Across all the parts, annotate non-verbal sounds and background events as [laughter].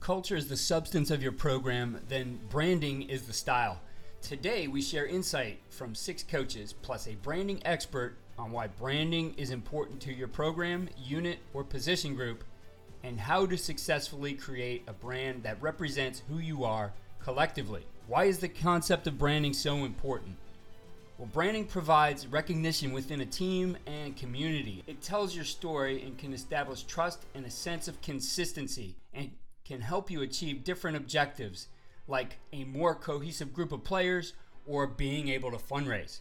Culture is the substance of your program, then branding is the style. Today, we share insight from six coaches plus a branding expert on why branding is important to your program, unit, or position group, and how to successfully create a brand that represents who you are collectively. Why is the concept of branding so important? Well, branding provides recognition within a team and community. It tells your story and can establish trust and a sense of consistency and can help you achieve different objectives like a more cohesive group of players or being able to fundraise.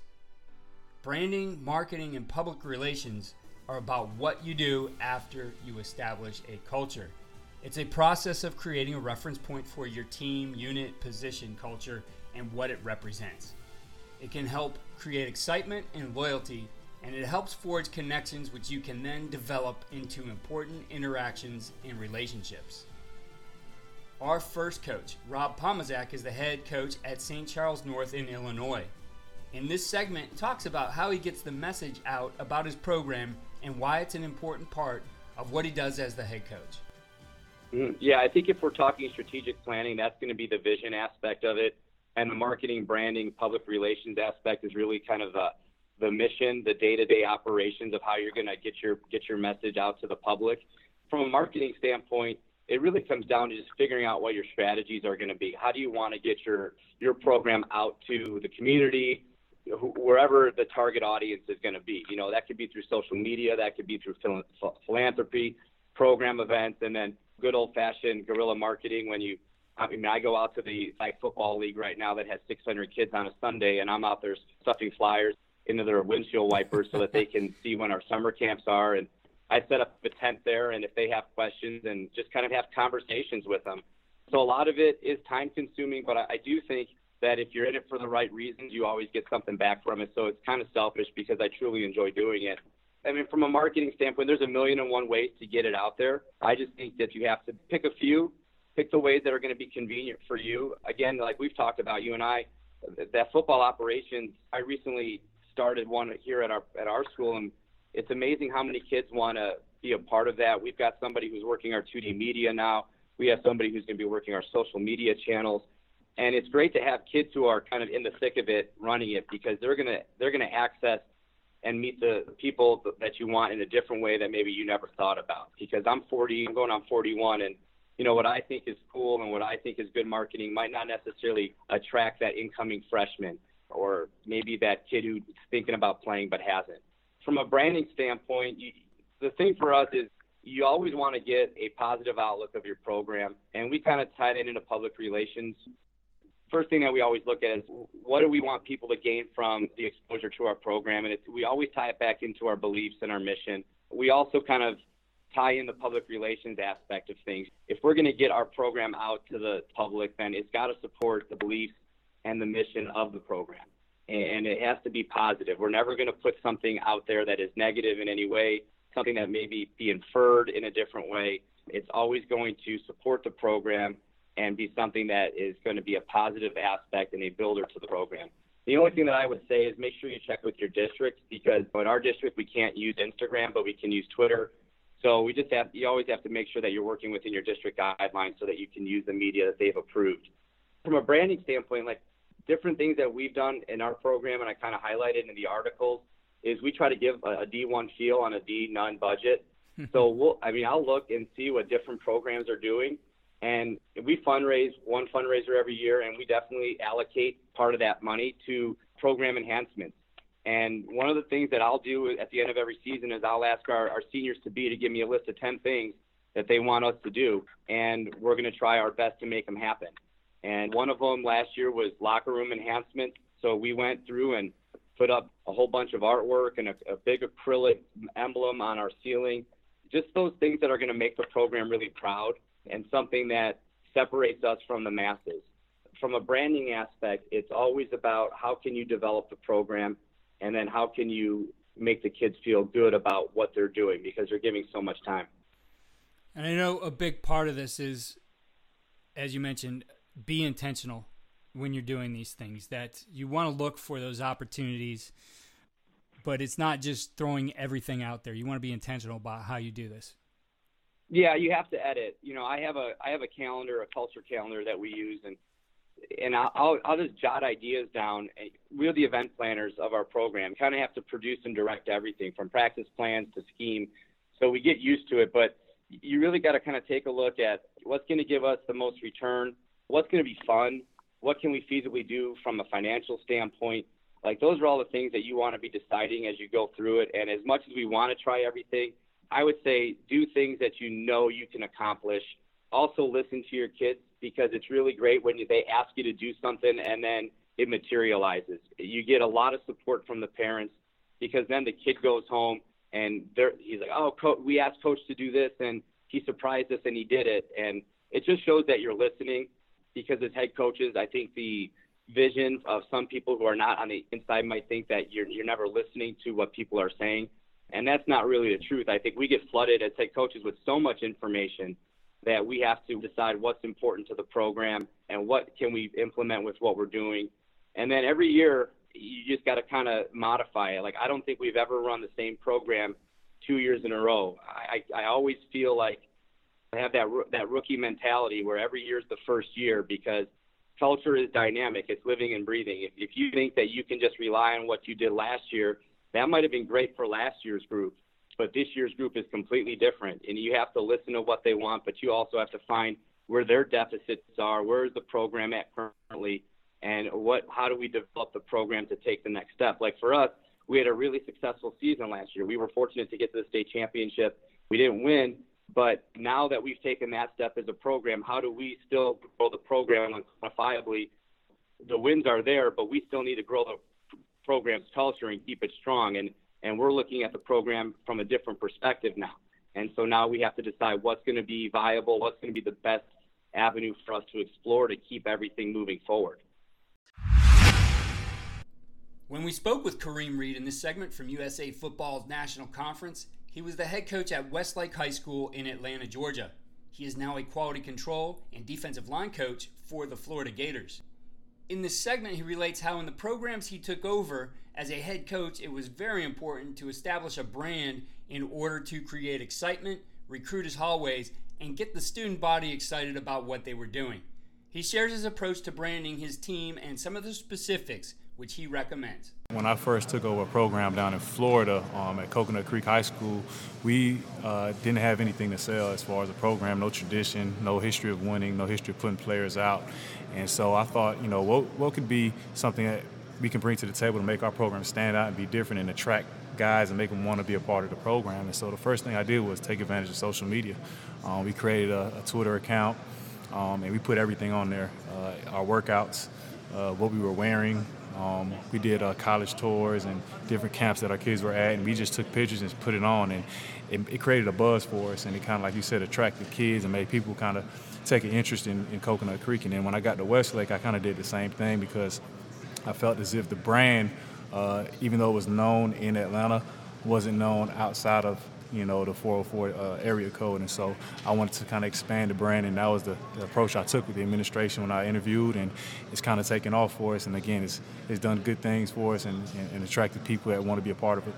Branding, marketing, and public relations are about what you do after you establish a culture. It's a process of creating a reference point for your team, unit, position, culture, and what it represents. It can help create excitement and loyalty, and it helps forge connections which you can then develop into important interactions and relationships. Our first coach, Rob Pomazak, is the head coach at St. Charles North in Illinois. In this segment, talks about how he gets the message out about his program and why it's an important part of what he does as the head coach. Mm, yeah, I think if we're talking strategic planning, that's going to be the vision aspect of it, and the marketing, branding, public relations aspect is really kind of the the mission, the day-to-day operations of how you're going to get your get your message out to the public. From a marketing standpoint, it really comes down to just figuring out what your strategies are going to be. How do you want to get your your program out to the community, wherever the target audience is going to be? You know, that could be through social media, that could be through philanthropy, program events, and then good old fashioned guerrilla marketing when you. I mean, I go out to the like football league right now that has 600 kids on a Sunday, and I'm out there stuffing flyers into their windshield wipers so that they can see when our summer camps are and I set up a tent there, and if they have questions, and just kind of have conversations with them. So a lot of it is time consuming, but I, I do think that if you're in it for the right reasons, you always get something back from it. So it's kind of selfish because I truly enjoy doing it. I mean, from a marketing standpoint, there's a million and one ways to get it out there. I just think that you have to pick a few, pick the ways that are going to be convenient for you. Again, like we've talked about, you and I, that football operations. I recently started one here at our at our school, and it's amazing how many kids want to be a part of that. We've got somebody who's working our 2D media now. We have somebody who's going to be working our social media channels. And it's great to have kids who are kind of in the thick of it running it because they're going to they're going to access and meet the people that you want in a different way that maybe you never thought about. Because I'm 40, I'm going on 41 and you know what I think is cool and what I think is good marketing might not necessarily attract that incoming freshman or maybe that kid who's thinking about playing but hasn't from a branding standpoint, you, the thing for us is you always want to get a positive outlook of your program, and we kind of tie that into public relations. First thing that we always look at is what do we want people to gain from the exposure to our program, and we always tie it back into our beliefs and our mission. We also kind of tie in the public relations aspect of things. If we're going to get our program out to the public, then it's got to support the beliefs and the mission of the program and it has to be positive. We're never going to put something out there that is negative in any way, something that maybe be inferred in a different way. It's always going to support the program and be something that is going to be a positive aspect and a builder to the program. The only thing that I would say is make sure you check with your district because in our district we can't use Instagram, but we can use Twitter. So we just have you always have to make sure that you're working within your district guidelines so that you can use the media that they've approved. From a branding standpoint, like different things that we've done in our program, and I kind of highlighted in the articles, is we try to give a a D1 feel on a D none budget. Mm-hmm. so we'll, I mean, I'll look and see what different programs are doing, and we fundraise one fundraiser every year, and we definitely allocate part of that money to program enhancements. And one of the things that I'll do at the end of every season is I'll ask our, our seniors to be to give me a list of 10 things that they want us to do, and we're going to try our best to make them happen. And one of them last year was locker room enhancement. So we went through and put up a whole bunch of artwork and a, a big acrylic emblem on our ceiling. Just those things that are going to make the program really proud and something that separates us from the masses. From a branding aspect, it's always about how can you develop the program and then how can you make the kids feel good about what they're doing because they're giving so much time. And I know a big part of this is, as you mentioned, be intentional when you're doing these things. That you want to look for those opportunities, but it's not just throwing everything out there. You want to be intentional about how you do this. Yeah, you have to edit. You know, I have a I have a calendar, a culture calendar that we use, and and I'll I'll just jot ideas down. We're the event planners of our program. Kind of have to produce and direct everything from practice plans to scheme, so we get used to it. But you really got to kind of take a look at what's going to give us the most return, what's going to be fun, what can we feasibly do from a financial standpoint. Like those are all the things that you want to be deciding as you go through it. And as much as we want to try everything, I would say do things that you know you can accomplish. Also listen to your kids because it's really great when they ask you to do something and then it materializes. You get a lot of support from the parents because then the kid goes home and they're, he's like, oh, we asked coach to do this and he surprised us and he did it. And it just shows that you're listening because as head coaches, I think the vision of some people who are not on the inside might think that you're, you're never listening to what people are saying. And that's not really the truth. I think we get flooded as head coaches with so much information that we have to decide what's important to the program and what can we implement with what we're doing. And then every year, you just got to kind of modify it. Like I don't think we've ever run the same program two years in a row. I I always feel like have that that rookie mentality where every year is the first year because culture is dynamic. It's living and breathing. If if you think that you can just rely on what you did last year, that might have been great for last year's group, but this year's group is completely different, and you have to listen to what they want, but you also have to find where their deficits are, where is the program at currently, and what how do we develop the program to take the next step. Like for us, we had a really successful season last year. We were fortunate to get to the state championship. We didn't win, but now that we've taken that step as a program, how do we still grow the program and quantifiably? The wins are there, but we still need to grow the program's culture and keep it strong. And and we're looking at the program from a different perspective now. And so now we have to decide what's going to be viable, what's going to be the best avenue for us to explore to keep everything moving forward. When we spoke with Kareem Reed in this segment from USA Football's National Conference, he was the head coach at Westlake High School in Atlanta, Georgia. He is now a quality control and defensive line coach for the Florida Gators. In this segment, he relates how in the programs he took over as a head coach, it was very important to establish a brand in order to create excitement, recruit his hallways, and get the student body excited about what they were doing. He shares his approach to branding his team and some of the specifics which he recommends. When I first took over a program down in Florida um, at Coconut Creek High School, we uh, didn't have anything to sell as far as a program, no tradition, no history of winning, no history of putting players out. And so I thought, you know, what, what could be something that we can bring to the table to make our program stand out and be different and attract guys and make them want to be a part of the program. And so the first thing I did was take advantage of social media. Um, we created a, a Twitter account um, and we put everything on there uh, our workouts, uh, what we were wearing. Um, we did uh, college tours and different camps that our kids were at, and we just took pictures and put it on, and it, it created a buzz for us, and it kind of, like you said, attracted kids and made people kind of take an interest in, in Coconut Creek. And then when I got to Westlake, I kind of did the same thing because I felt as if the brand, uh, even though it was known in Atlanta, wasn't known outside of you know the 404 uh, area code, and so I wanted to kind of expand the brand, and that was the, the, approach I took with the administration when I interviewed, and it's kind of taken off for us, and again, it's it's done good things for us, and, and, and attracted people that want to be a part of it.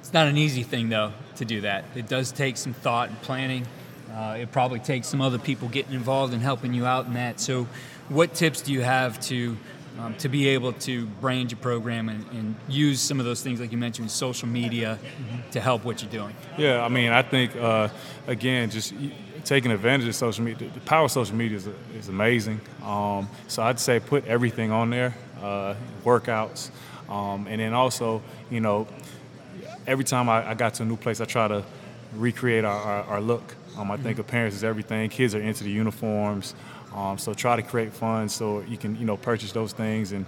It's not an easy thing though to do that. It does take some thought and planning. Uh, it probably takes some other people getting involved and helping you out in that. So, what tips do you have to um, to be able to brand your program and, and, use some of those things like you mentioned, social media, mm-hmm. to help what you're doing? Yeah, I mean, I think uh, again, just taking advantage of social media. The power of social media is, is amazing. Um, so I'd say put everything on there, uh, workouts, um, and then also, you know, every time I, I, got to a new place, I try to recreate our, our, our look. Um, I think mm-hmm. appearance is everything. Kids are into the uniforms, um, so try to create fun so you can, you know, purchase those things and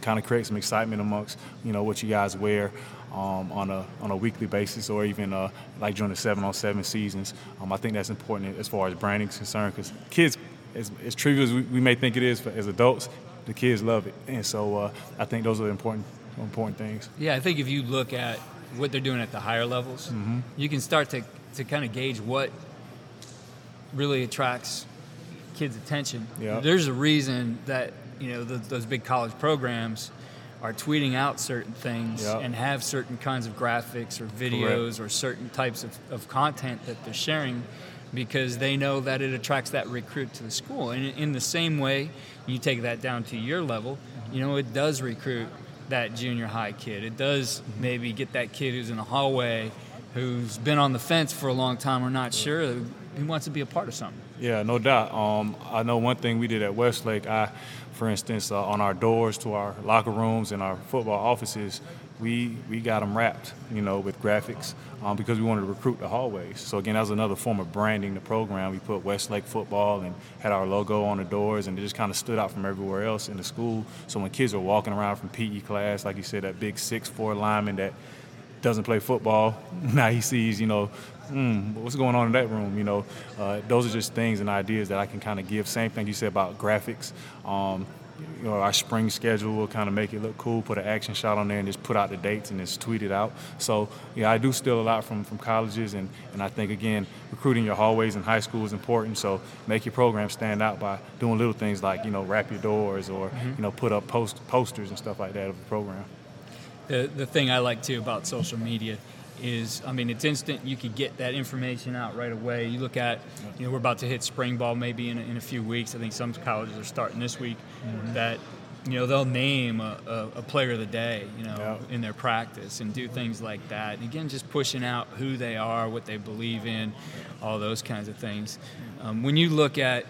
kind of create some excitement amongst, you know, what you guys wear um, on a on a weekly basis or even uh, like during the seven on seven seasons. Um, I think that's important as far as branding is concerned because kids, as, as trivial as we, we, may think it is for, as adults, the kids love it, and so uh, I think those are important important things. Yeah, I think if you look at what they're doing at the higher levels, mm-hmm. you can start to to kind of gauge what really attracts kids' attention. There's a reason that you know the, those big college programs are tweeting out certain things yep. and have certain kinds of graphics or videos Correct. or certain types of, of content that they're sharing because they know that it attracts that recruit to the school. And in the same way, you take that down to your level, you know, it does recruit that junior high kid. It does mm-hmm. maybe get that kid who's in the hallway who's been on the fence for a long time or not sure he wants to be a part of something. Yeah, no doubt. Um, I know one thing we did at Westlake. I for instance, uh, on our doors to our locker rooms and our football offices, we we got them wrapped, you know, with graphics um, because we wanted to recruit the hallways. So again, that was another form of branding the program. We put Westlake football and had our logo on the doors, and it just kind of stood out from everywhere else in the school. So when kids are walking around from PE class, like you said, that big six four lineman that doesn't play football, [laughs] now he sees, you know, mm, what's going on in that room? You know, uh, those are just things and ideas that I can kind of give. Same thing you said about graphics. Um, you know, our spring schedule will kind of make it look cool. Put an action shot on there and just put out the dates and just tweet it out. So yeah, I do steal a lot from from colleges, and and I think again, recruiting your hallways in high school is important. So make your program stand out by doing little things like you know wrap your doors or mm-hmm. you know put up post posters and stuff like that of the program. The the thing I like too about social media is I mean it's instant. You could get that information out right away. You look at you know we're about to hit spring ball maybe in a, in a few weeks. I think some colleges are starting this week. Mm-hmm. That you know they'll name a, a, a, player of the day you know in their practice and do things like that. And again, just pushing out who they are, what they believe in, all those kinds of things. Um, when you look at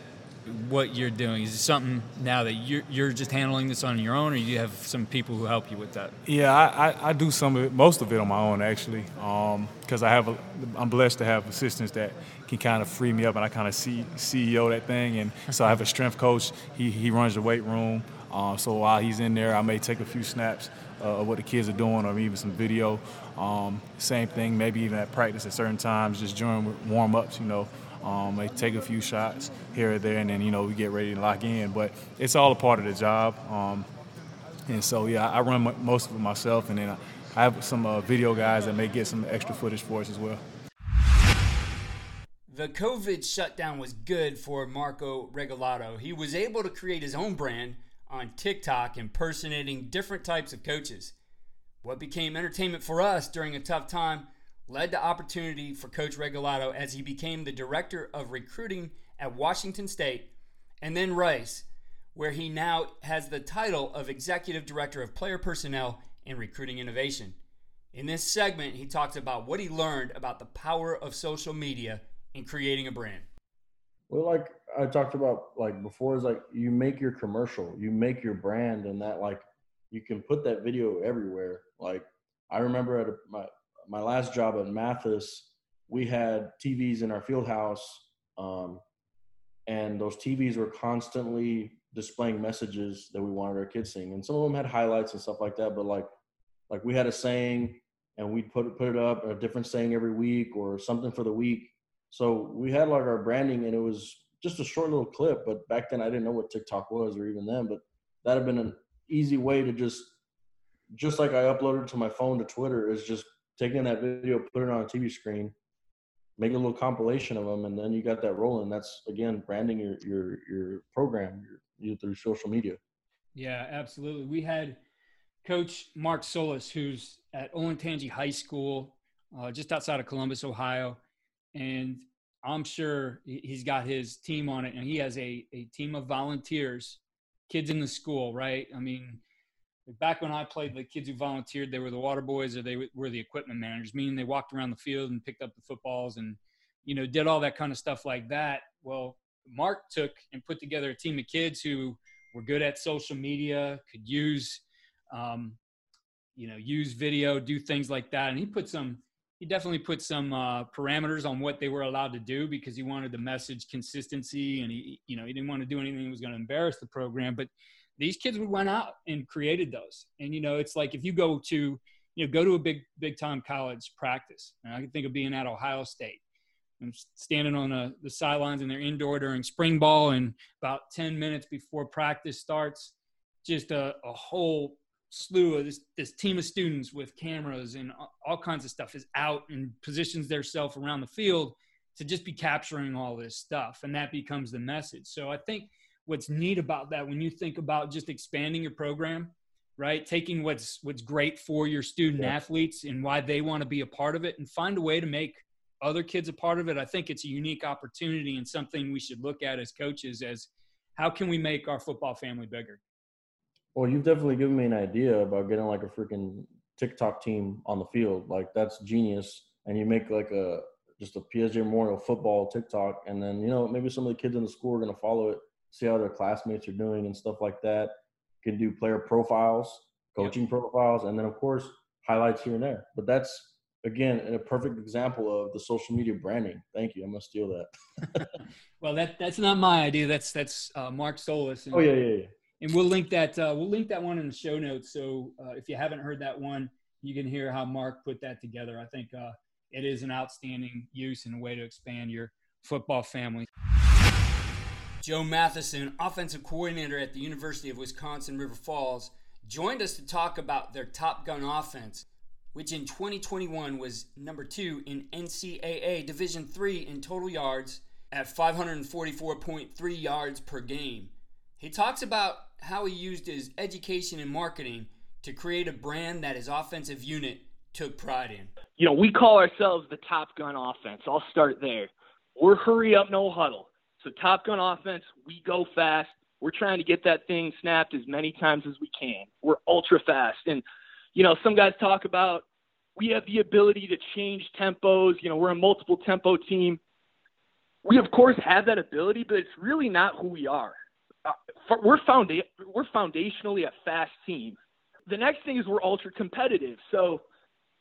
what you're doing? Is it something now that you're, you're just handling this on your own, or you have some people who help you with that? Yeah, I, I, I do some of it, most of it on my own actually, because um, I have a, I'm blessed to have assistants that can kind of free me up, and I kind of see CEO that thing, and so I have a strength coach. He he runs the weight room. Um, so while he's in there, I may take a few snaps uh, of what the kids are doing, or even some video. Um, same thing, maybe even at practice at certain times, just during warm ups, you know. Um, they take a few shots here or there, and then you know we get ready to lock in. But it's all a part of the job. Um, and so yeah, I run most of it myself, and then I have some uh, video guys that may get some extra footage for us as well. The COVID shutdown was good for Marco Regalado. He was able to create his own brand on TikTok, impersonating different types of coaches. What became entertainment for us during a tough time led to opportunity for Coach Regalado as he became the director of recruiting at Washington State and then Rice, where he now has the title of executive director of player personnel and recruiting innovation. In this segment, he talks about what he learned about the power of social media in creating a brand. Well, like I talked about like before, is like you make your commercial, you make your brand, and that like you can put that video everywhere. Like I remember at a, my my last job at Mathis, we had TVs in our field house, um, and those TVs were constantly displaying messages that we wanted our kids seeing, and some of them had highlights and stuff like that. But like, like we had a saying, and we'd put it, put it up a different saying every week or something for the week. So we had like our branding, and it was just a short little clip. But back then, I didn't know what TikTok was or even then. But that had been an easy way to just, just like I uploaded to my phone to Twitter, is just taking that video, put it on a TV screen, make a little compilation of them, and then you got that rolling. That's again branding your your your program your, your, through social media. Yeah, absolutely. We had Coach Mark Solis, who's at Olentangy High School, uh, just outside of Columbus, Ohio, and I'm sure he's got his team on it, and he has a a team of volunteers, kids in the school, right? I mean. Back when I played, the kids who volunteered, they were the water boys or they were the equipment managers, meaning they walked around the field and picked up the footballs and, you know, did all that kind of stuff like that. Well, Mark took and put together a team of kids who were good at social media, could use, um, you know, use video, do things like that. And he put some, he definitely put some uh, parameters on what they were allowed to do because he wanted the message consistency and he, you know, he didn't want to do anything that was going to embarrass the program. But these kids would went out and created those. And, you know, it's like if you go to, you know, go to a big, big time college practice, and I can think of being at Ohio State I'm standing on a, the sidelines and they're indoor during spring ball, and about 10 minutes before practice starts, just a, a whole slew of this, this team of students with cameras and all kinds of stuff is out and positions themselves around the field to just be capturing all this stuff. And that becomes the message. So I think what's neat about that when you think about just expanding your program, right? Taking what's what's great for your student yeah. athletes and why they want to be a part of it and find a way to make other kids a part of it. I think it's a unique opportunity and something we should look at as coaches as how can we make our football family bigger? Well, you've definitely given me an idea about getting like a freaking TikTok team on the field. Like that's genius. And you make like a just a PSG Memorial football TikTok, and then you know maybe some of the kids in the school are gonna follow it, see how their classmates are doing and stuff like that. You can do player profiles, coaching yep. profiles, and then of course highlights here and there. But that's again a perfect example of the social media branding. Thank you. I'm gonna steal that. [laughs] well, that that's not my idea. That's that's uh, Mark Solis. And, oh yeah, yeah, yeah. And we'll link that. Uh, we'll link that one in the show notes. So uh, if you haven't heard that one, you can hear how Mark put that together. I think uh, it is an outstanding use and a way to expand your football family. Joe Matheson, offensive coordinator at the University of Wisconsin River Falls, joined us to talk about their Top Gun offense which in 2021 was number two in NCAA Division III in total yards at 544.3 yards per game. He talks about how he used his education and marketing to create a brand that his offensive unit took pride in. You know, we call ourselves the Top Gun offense. I'll start there. We're hurry up, no huddle. So, Top Gun offense, we go fast. We're trying to get that thing snapped as many times as we can. We're ultra fast. And you know, some guys talk about we have the ability to change tempos. You know, we're a multiple tempo team. We of course have that ability, but it's really not who we are. Uh, we're founda- we're foundationally a fast team. The next thing is we're ultra competitive. So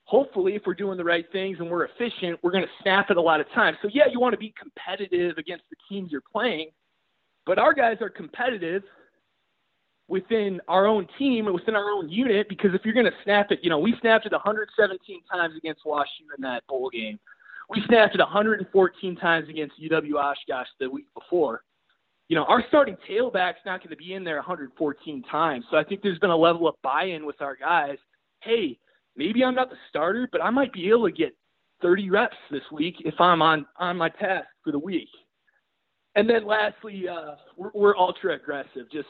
hopefully, if we're doing the right things and we're efficient, we're going to snap it a lot of times. So yeah, you want to be competitive against the teams you're playing, but our guys are competitive within our own team and within our own unit because if you're going to snap it, you know, we snapped it 117 times against WashU in that bowl game. We snapped it 114 times against UW Oshkosh the week before. You know, our starting tailback's not going to be in there 114 times. So I think there's been a level of buy-in with our guys. Hey, maybe I'm not the starter, but I might be able to get 30 reps this week if I'm on on my task for the week. And then lastly, uh, we're, we're ultra aggressive. Just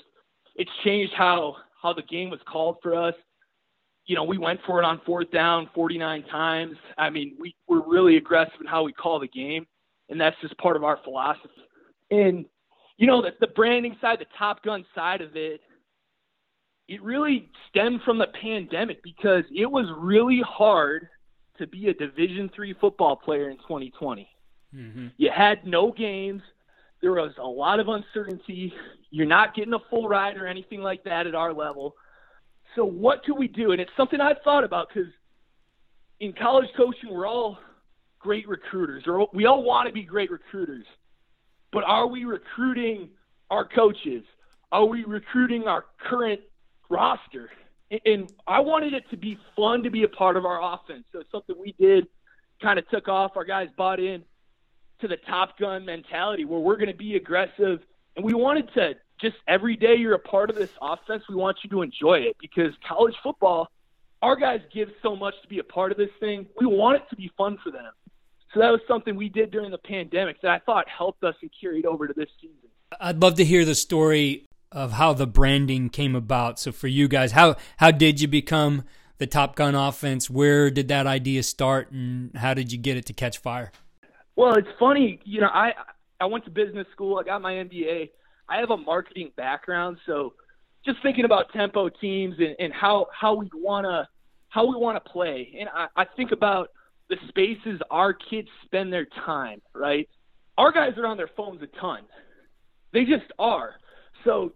it's changed how how the game was called for us. You know, we went for it on fourth down 49 times. I mean, we we're really aggressive in how we call the game, and that's just part of our philosophy. And you know, the, the branding side, the Top Gun side of it, it really stemmed from the pandemic because it was really hard to be a Division three football player in 2020. Mm-hmm. You had no games. There was a lot of uncertainty. You're not getting a full ride or anything like that at our level. So what do we do? And it's something I've thought about because in college coaching, we're all great recruiters, or we all want to be great recruiters. But are we recruiting our coaches? Are we recruiting our current roster? And I wanted it to be fun to be a part of our offense. So something we did, kind of took off. Our guys bought in to the Top Gun mentality where we're going to be aggressive. And we wanted to just every day you're a part of this offense, we want you to enjoy it because college football, our guys give so much to be a part of this thing. We want it to be fun for them. So that was something we did during the pandemic that I thought helped us and carried over to this season. I'd love to hear the story of how the branding came about. So for you guys, how how did you become the Top Gun offense. Where did that idea start, and how did you get it to catch fire? Well, it's funny. You know, I I went to business school. I got my MBA. I have a marketing background, so just thinking about tempo teams and, and how how we wanna how we wanna play, and I, I think about the spaces our kids spend their time. Right, our guys are on their phones a ton. They just are. So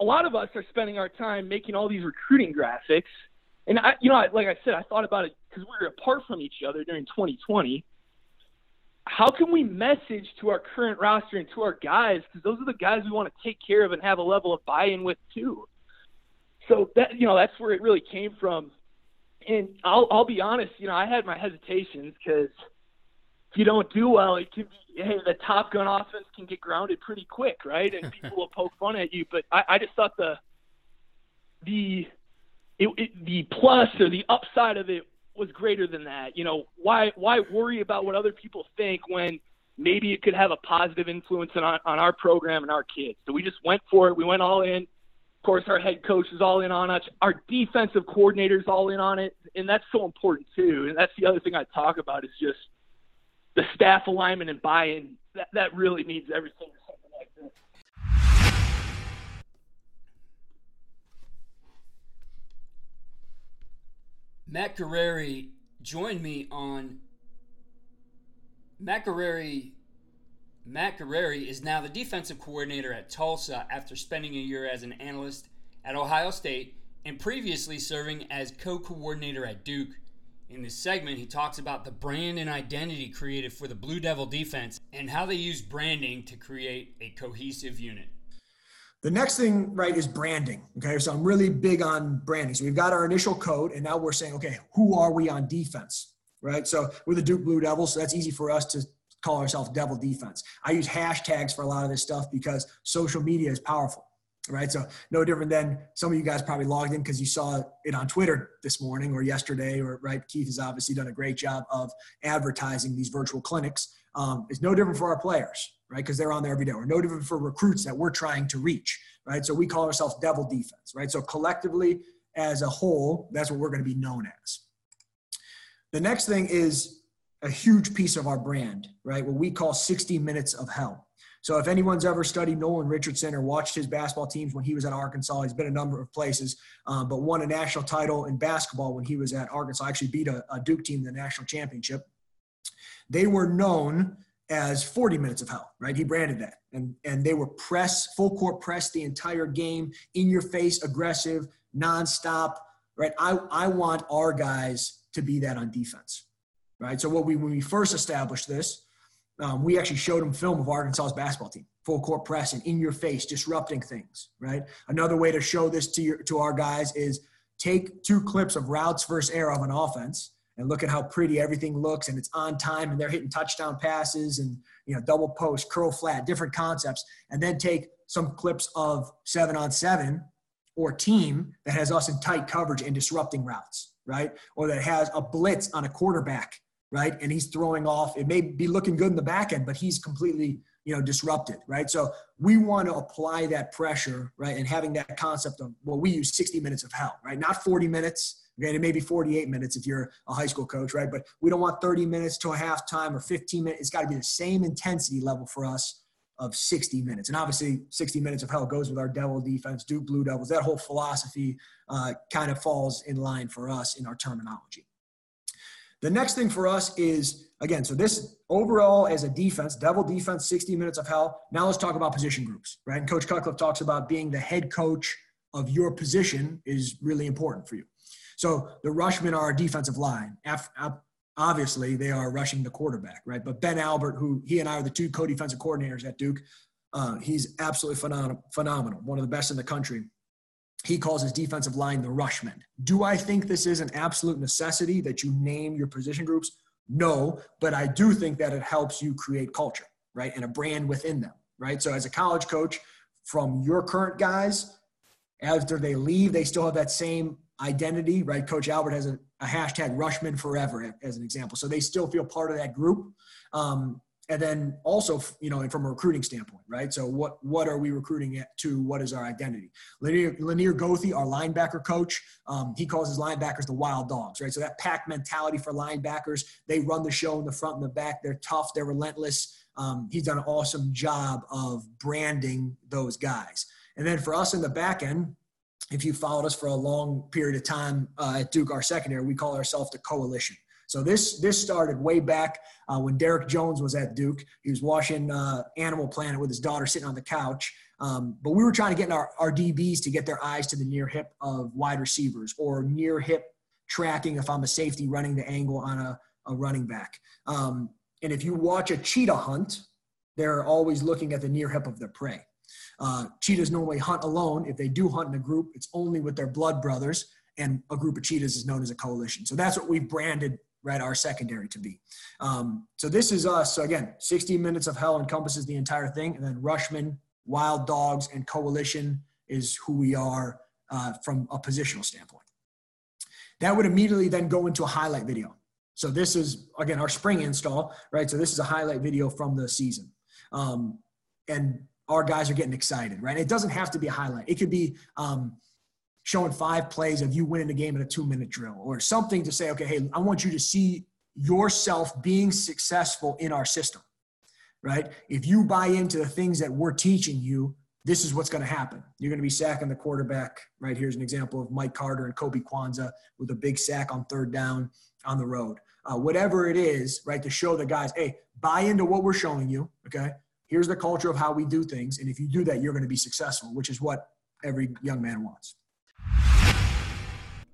a lot of us are spending our time making all these recruiting graphics. And I, you know, like I said, I thought about it because we were apart from each other during 2020. How can we message to our current roster and to our guys because those are the guys we want to take care of and have a level of buy-in with too. So that you know that's where it really came from. And I'll I'll be honest, you know, I had my hesitations because if you don't do well, it can be hey, the Top Gun offense can get grounded pretty quick, right? And people will poke fun at you. But I, I just thought the the it, it, the plus or the upside of it was greater than that. You know, why why worry about what other people think when maybe it could have a positive influence on, on our program and our kids? So we just went for it. We went all in. Of course, our head coach is all in on us. Our defensive coordinator's all in on it, and that's so important too. And that's the other thing I talk about is just the staff alignment and buy-in. That that really needs everything something like this. Matt Guerrieri joined me on Matt Guerrieri. Matt Guerrieri is now the defensive coordinator at Tulsa after spending a year as an analyst at Ohio State and previously serving as co-coordinator at Duke. In this segment, he talks about the brand and identity created for the Blue Devil defense and how they use branding to create a cohesive unit. The next thing, right, is branding. Okay, so I'm really big on branding. So we've got our initial code, and now we're saying, okay, who are we on defense, right? So we're the Duke Blue Devils, so that's easy for us to call ourselves Devil Defense. I use hashtags for a lot of this stuff because social media is powerful right? So no different than some of you guys probably logged in because you saw it on Twitter this morning or yesterday, or right. Keith has obviously done a great job of advertising these virtual clinics. Um, it's no different for our players, right? Because they're on there every day. Or no different for recruits that we're trying to reach, right? So we call ourselves Devil Defense, right? So collectively, as a whole, that's what we're going to be known as. The next thing is a huge piece of our brand, right? What we call 60 minutes of hell. So if anyone's ever studied Nolan Richardson or watched his basketball teams when he was at Arkansas, he's been a number of places, um, but won a national title in basketball when he was at Arkansas. Actually beat a, a Duke team in the national championship. They were known as 40 minutes of hell, right? He branded that. And, and they were press, full court press the entire game, in your face, aggressive, nonstop, right? I, I want our guys to be that on defense, right? So what we, when we first established this, um, we actually showed them film of Arkansas's basketball team, full court press and in your face, disrupting things. Right. Another way to show this to your to our guys is take two clips of routes versus air of an offense and look at how pretty everything looks and it's on time and they're hitting touchdown passes and you know double post, curl flat, different concepts, and then take some clips of seven on seven or team that has us in tight coverage and disrupting routes, right? Or that has a blitz on a quarterback right? And he's throwing off. It may be looking good in the back end, but he's completely, you know, disrupted, right? So we want to apply that pressure, right? And having that concept of well, we use 60 minutes of hell, right? Not 40 minutes. Okay, it may be 48 minutes if you're a high school coach, right? But we don't want 30 minutes to a halftime or 15 minutes. It's got to be the same intensity level for us of 60 minutes. And obviously, 60 minutes of hell goes with our Devil defense, Duke Blue Devils. That whole philosophy uh, kind of falls in line for us in our terminology. The next thing for us is again, so this overall as a defense, devil defense, 60 minutes of hell. Now let's talk about position groups, right? And Coach Cutcliffe talks about being the head coach of your position is really important for you. So the rushmen are our defensive line. Obviously, they are rushing the quarterback, right? But Ben Albert, who he and I are the two co-defensive coordinators at Duke, uh, he's absolutely phenomenal, phenomenal, one of the best in the country he calls his defensive line the rushman. Do I think this is an absolute necessity that you name your position groups? No, but I do think that it helps you create culture, right? And a brand within them, right? So as a college coach, from your current guys, after they leave, they still have that same identity, right? Coach Albert has a, a hashtag rushman forever as an example. So they still feel part of that group. Um, and then also you know and from a recruiting standpoint right? So what what are we recruiting to what is our identity? Lanier, Lanier Goethie our linebacker coach um, he calls his linebackers the wild dogs right? So that pack mentality for linebackers they run the show in the front and the back. They're tough they're relentless. Um, he's done an awesome job of branding those guys. And then for us in the back end if you followed us for a long period of time uh, at duke our secondary we call ourselves the coalition so this this started way back uh, when Derek Jones was at Duke. He was watching uh, Animal Planet with his daughter sitting on the couch. Um, but we were trying to get our, our DBs to get their eyes to the near hip of wide receivers or near hip tracking if I'm a safety running the angle on a, a running back. Um, and if you watch a cheetah hunt, they're always looking at the near hip of their prey. Uh, cheetahs normally hunt alone. If they do hunt in a group, it's only with their blood brothers, and a group of cheetahs is known as a coalition. So that's what we've branded right, our secondary to be. Um, so this is us. So again, 60 minutes of hell encompasses the entire thing, and then Rushman, Wild Dogs, and Coalition is who we are uh, from a positional standpoint. That would immediately then go into a highlight video. So this is again our spring install, right? So this is a highlight video from the season, um, and our guys are getting excited, right? It doesn't have to be a highlight. It could be um, showing five plays of you winning the game in a two minute drill or something to say, okay, hey, I want you to see yourself being successful in our system, right? If you buy into the things that we're teaching you, this is what's going to happen. You're going to be sacking the quarterback, right? Here's an example of Mike Carter and Koby Quansah with a big sack on third down on the road. Uh, whatever it is, right, to show the guys, hey, buy into what we're showing you, okay? Here's the culture of how we do things. And if you do that, you're going to be successful, which is what every young man wants.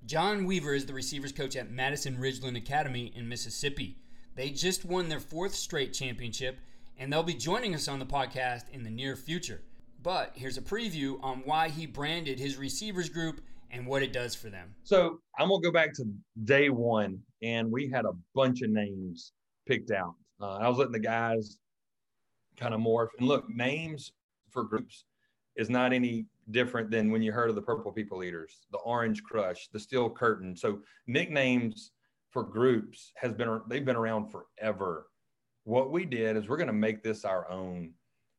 John Weaver is the receivers coach at Madison Ridgeland Academy in Mississippi. They just won their fourth straight championship, and they'll be joining us on the podcast in the near future. But here's a preview on why he branded his receivers group and what it does for them. So I'm gonna go back to day one, and we had a bunch of names picked out. Uh, I was letting the guys kind of morph and look names for groups is not any different than when you heard of the Purple People Eaters, the Orange Crush, the Steel Curtain. So nicknames for groups has been they've been around forever. What we did is we're going to make this our own.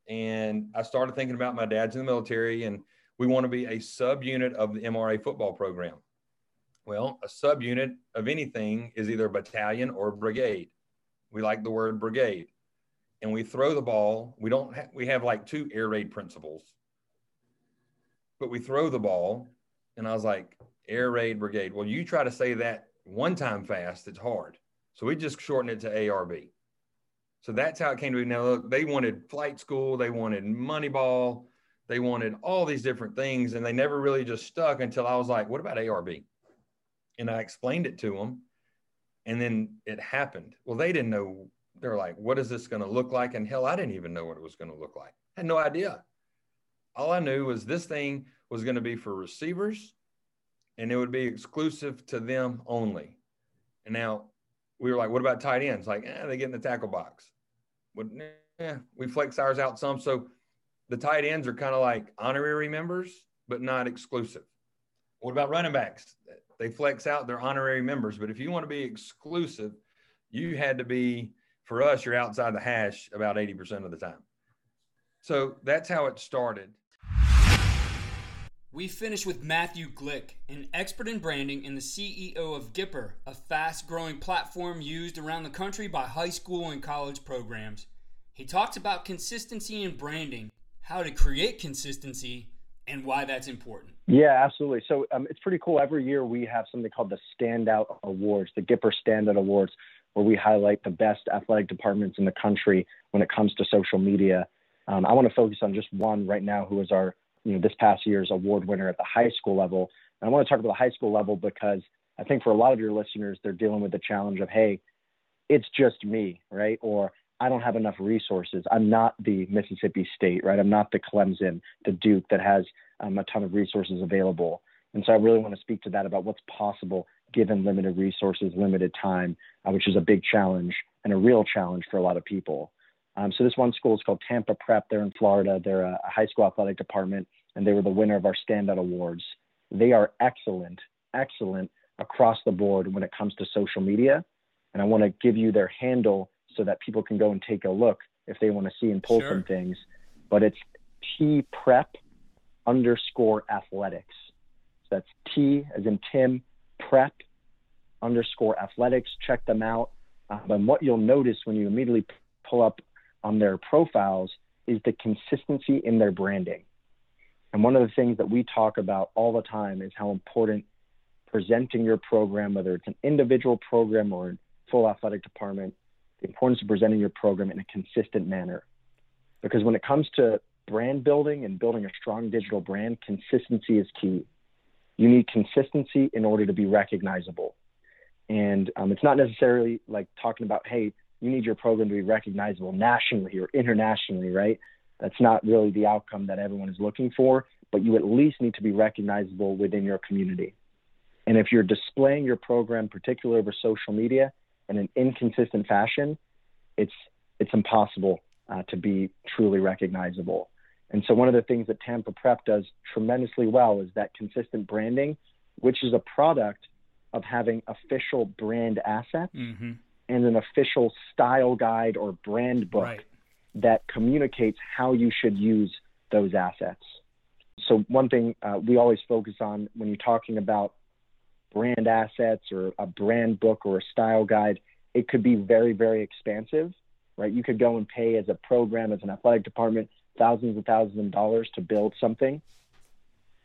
And I started thinking about my dad's in the military, and we want to be a subunit of the MRA football program. Well, a subunit of anything is either a battalion or brigade. We like the word brigade. And we throw the ball. We don't. Ha- we have like two air raid principles but we throw the ball. And I was like, air raid brigade. Well, you try to say that one time fast, it's hard. So we just shortened it to ARB. So that's how it came to be. Now, look, they wanted flight school, they wanted Moneyball, they wanted all these different things, and they never really just stuck until I was like, what about ARB? And I explained it to them, and then it happened. Well, they didn't know. They're like, what is this going to look like? And hell, I didn't even know what it was going to look like. Had no idea all I knew was this thing was going to be for receivers and it would be exclusive to them only. And now we were like, what about tight ends? Like, eh, they get in the tackle box. But we flex ours out some. So the tight ends are kind of like honorary members, but not exclusive. What about running backs? They flex out their honorary members. But if you want to be exclusive, you had to be, for us, you're outside the hash about 80% of the time. So that's how it started. We finish with Matthew Glick, an expert in branding and the CEO of Gipper, a fast growing platform used around the country by high school and college programs. He talks about consistency in branding, how to create consistency, and why that's important. Yeah, absolutely. So um, it's pretty cool. Every year we have something called the Standout Awards, the Gipper Standout Awards, where we highlight the best athletic departments in the country when it comes to social media. Um, I want to focus on just one right now, who is our you know, this past year's award winner at the high school level. And I want to talk about the high school level because I think for a lot of your listeners, they're dealing with the challenge of, hey, it's just me, right? Or I don't have enough resources. I'm not the Mississippi State, right? I'm not the Clemson, the Duke that has um, a ton of resources available. And so I really want to speak to that about what's possible given limited resources, limited time, uh, which is a big challenge and a real challenge for a lot of people. Um, so this one school is called Tampa Prep. They're in Florida. They're a, a high school athletic department, and they were the winner of our standout awards. They are excellent, excellent across the board when it comes to social media. And I want to give you their handle so that people can go and take a look if they want to see and pull Sure. some things. But it's T prep underscore athletics. So that's T as in Tim prep underscore athletics. Check them out. Um, and what you'll notice when you immediately pull up on their profiles is the consistency in their branding. And one of the things that we talk about all the time is how important presenting your program, whether it's an individual program or a full athletic department, the importance of presenting your program in a consistent manner. Because when it comes to brand building and building a strong digital brand, consistency is key. You need consistency in order to be recognizable. And um, it's not necessarily like talking about, hey, you need your program to be recognizable nationally or internationally, right? That's not really the outcome that everyone is looking for, but you at least need to be recognizable within your community. And if you're displaying your program, particularly over social media, in an inconsistent fashion, it's it's impossible uh, to be truly recognizable. And so one of the things that Tampa Prep does tremendously well is that consistent branding, which is a product of having official brand assets Mm-hmm. And an official style guide or brand book Right. that communicates how you should use those assets. So, one thing uh, we always focus on when you're talking about brand assets or a brand book or a style guide, it could be very, very expansive, right? You could go and pay as a program, as an athletic department, thousands and thousands of dollars to build something.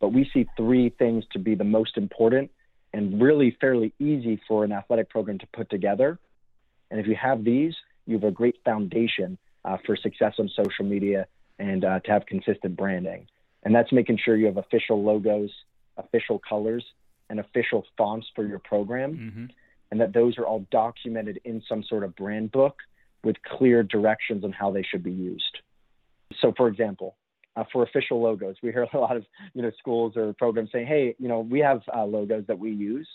But we see three things to be the most important and really fairly easy for an athletic program to put together. And if you have these, you have a great foundation uh, for success on social media and uh, to have consistent branding. And that's making sure you have official logos, official colors, and official fonts for your program, Mm-hmm. and that those are all documented in some sort of brand book with clear directions on how they should be used. So, for example, uh, for official logos, we hear a lot of you know schools or programs saying, "Hey, you know, we have uh, logos that we use."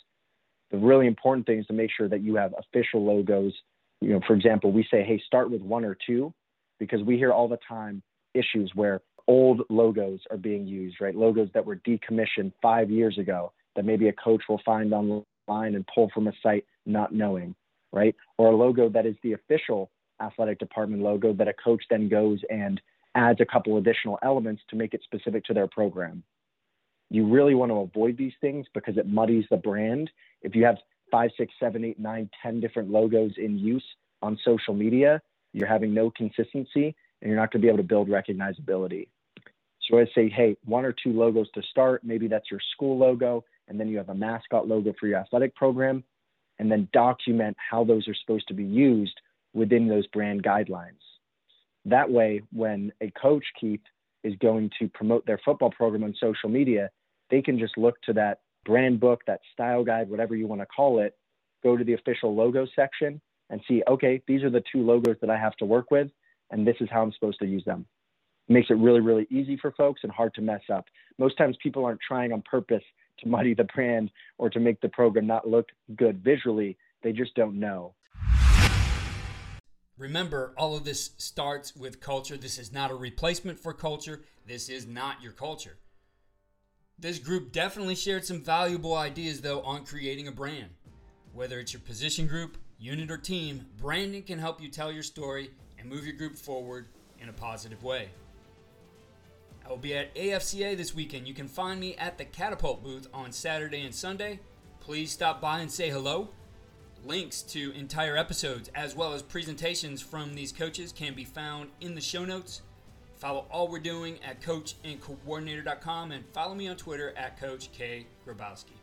The really important thing is to make sure that you have official logos. You know, for example, we say, "Hey, start with one or two, because we hear all the time issues where old logos are being used, right? Logos that were decommissioned five years ago that maybe a coach will find online and pull from a site not knowing, right? Or a logo that is the official athletic department logo that a coach then goes and adds a couple additional elements to make it specific to their program. You really want to avoid these things because it muddies the brand. If you have five, six, seven, eight, nine, ten different logos in use on social media, you're having no consistency and you're not going to be able to build recognizability. So I say, hey, one or two logos to start. Maybe that's your school logo, and then you have a mascot logo for your athletic program, and then document how those are supposed to be used within those brand guidelines. That way, when a coach, Keith, is going to promote their football program on social media, they can just look to that brand book, that style guide, whatever you want to call it, go to the official logo section and see, okay, these are the two logos that I have to work with, and this is how I'm supposed to use them. It makes it really, really easy for folks and hard to mess up. Most times people aren't trying on purpose to muddy the brand or to make the program not look good visually. They just don't know. Remember, all of this starts with culture. This is not a replacement for culture. This is not your culture. This group definitely shared some valuable ideas, though, on creating a brand. Whether it's your position group, unit, or team, branding can help you tell your story and move your group forward in a positive way. I will be at AFCA this weekend. You can find me at the Catapult booth on Saturday and Sunday. Please stop by and say hello. Links to entire episodes as well as presentations from these coaches can be found in the show notes. Follow all we're doing at coachandcoordinator.com and follow me on Twitter at Coach K. Grabowski.